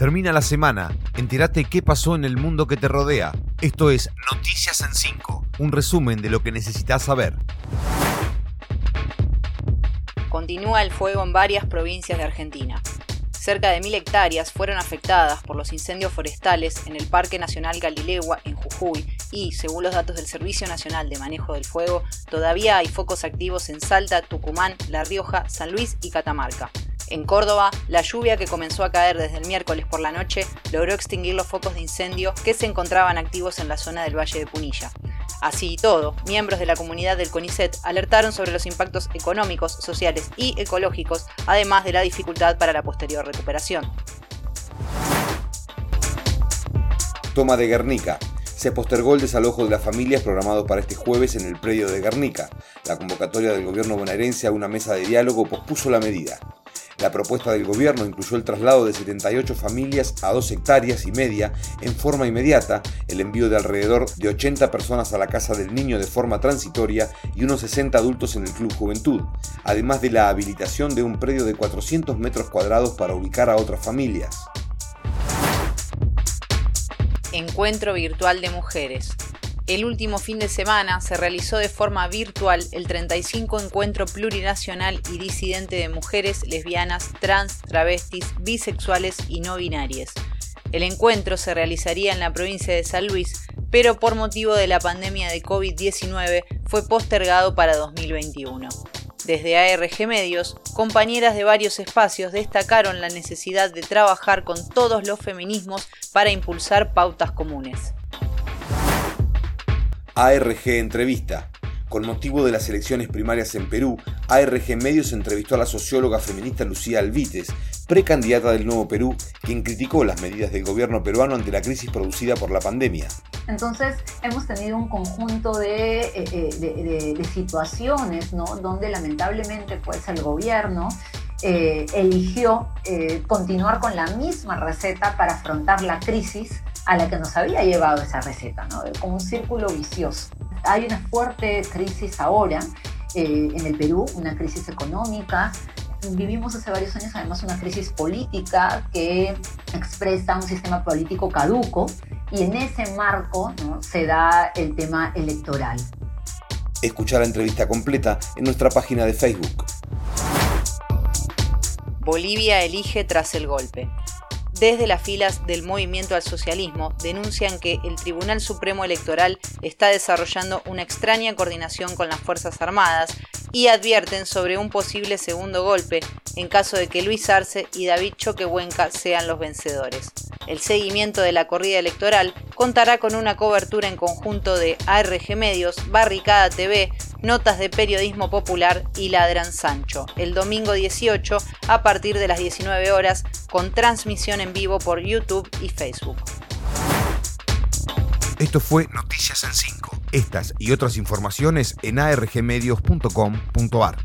Termina la semana, entérate qué pasó en el mundo que te rodea. Esto es Noticias en 5, un resumen de lo que necesitas saber. Continúa el fuego en varias provincias de Argentina. Cerca de mil hectáreas fueron afectadas por los incendios forestales en el Parque Nacional Galilegua en Jujuy y, según los datos del Servicio Nacional de Manejo del Fuego, todavía hay focos activos en Salta, Tucumán, La Rioja, San Luis y Catamarca. En Córdoba, la lluvia que comenzó a caer desde el miércoles por la noche logró extinguir los focos de incendio que se encontraban activos en la zona del Valle de Punilla. Así y todo, miembros de la comunidad del CONICET alertaron sobre los impactos económicos, sociales y ecológicos, además de la dificultad para la posterior recuperación. Toma de Guernica. Se postergó el desalojo de las familias programado para este jueves en el predio de Guernica. La convocatoria del gobierno bonaerense a una mesa de diálogo pospuso la medida. La propuesta del gobierno incluyó el traslado de 78 familias a dos hectáreas y media en forma inmediata, el envío de alrededor de 80 personas a la casa del niño de forma transitoria y unos 60 adultos en el Club Juventud, además de la habilitación de un predio de 400 metros cuadrados para ubicar a otras familias. Encuentro virtual de mujeres. El último fin de semana se realizó de forma virtual el 35 Encuentro Plurinacional y Disidente de Mujeres, Lesbianas, Trans, Travestis, Bisexuales y No Binarias. El encuentro se realizaría en la provincia de San Luis, pero por motivo de la pandemia de COVID-19 fue postergado para 2021. Desde ARG Medios, compañeras de varios espacios destacaron la necesidad de trabajar con todos los feminismos para impulsar pautas comunes. ARG Entrevista. Con motivo de las elecciones primarias en Perú, ARG Medios entrevistó a la socióloga feminista Lucía Alvites, precandidata del Nuevo Perú, quien criticó las medidas del gobierno peruano ante la crisis producida por la pandemia. Entonces hemos tenido un conjunto de, eh, eh, situaciones ¿no? donde lamentablemente pues, el gobierno eh, eligió continuar con la misma receta para afrontar la crisis a la que nos había llevado esa receta, como un círculo vicioso. Hay una fuerte crisis ahora eh, en el Perú, una crisis económica. Vivimos hace varios años además una crisis política que expresa un sistema político caduco y en ese marco se da el tema electoral. Escuchar la entrevista completa en nuestra página de Facebook. Bolivia elige tras el golpe desde las filas del movimiento al socialismo denuncian que el Tribunal Supremo Electoral está desarrollando una extraña coordinación con las Fuerzas Armadas y advierten sobre un posible segundo golpe en caso de que Luis Arce y David Choquehuenca sean los vencedores. El seguimiento de la corrida electoral contará con una cobertura en conjunto de ARG Medios, Barricada TV, Notas de Periodismo Popular y Ladran Sancho, el domingo 18 a partir de las 19 horas con transmisión en vivo por YouTube y Facebook. Esto fue Noticias en 5. Estas y otras informaciones en argmedios.com.ar.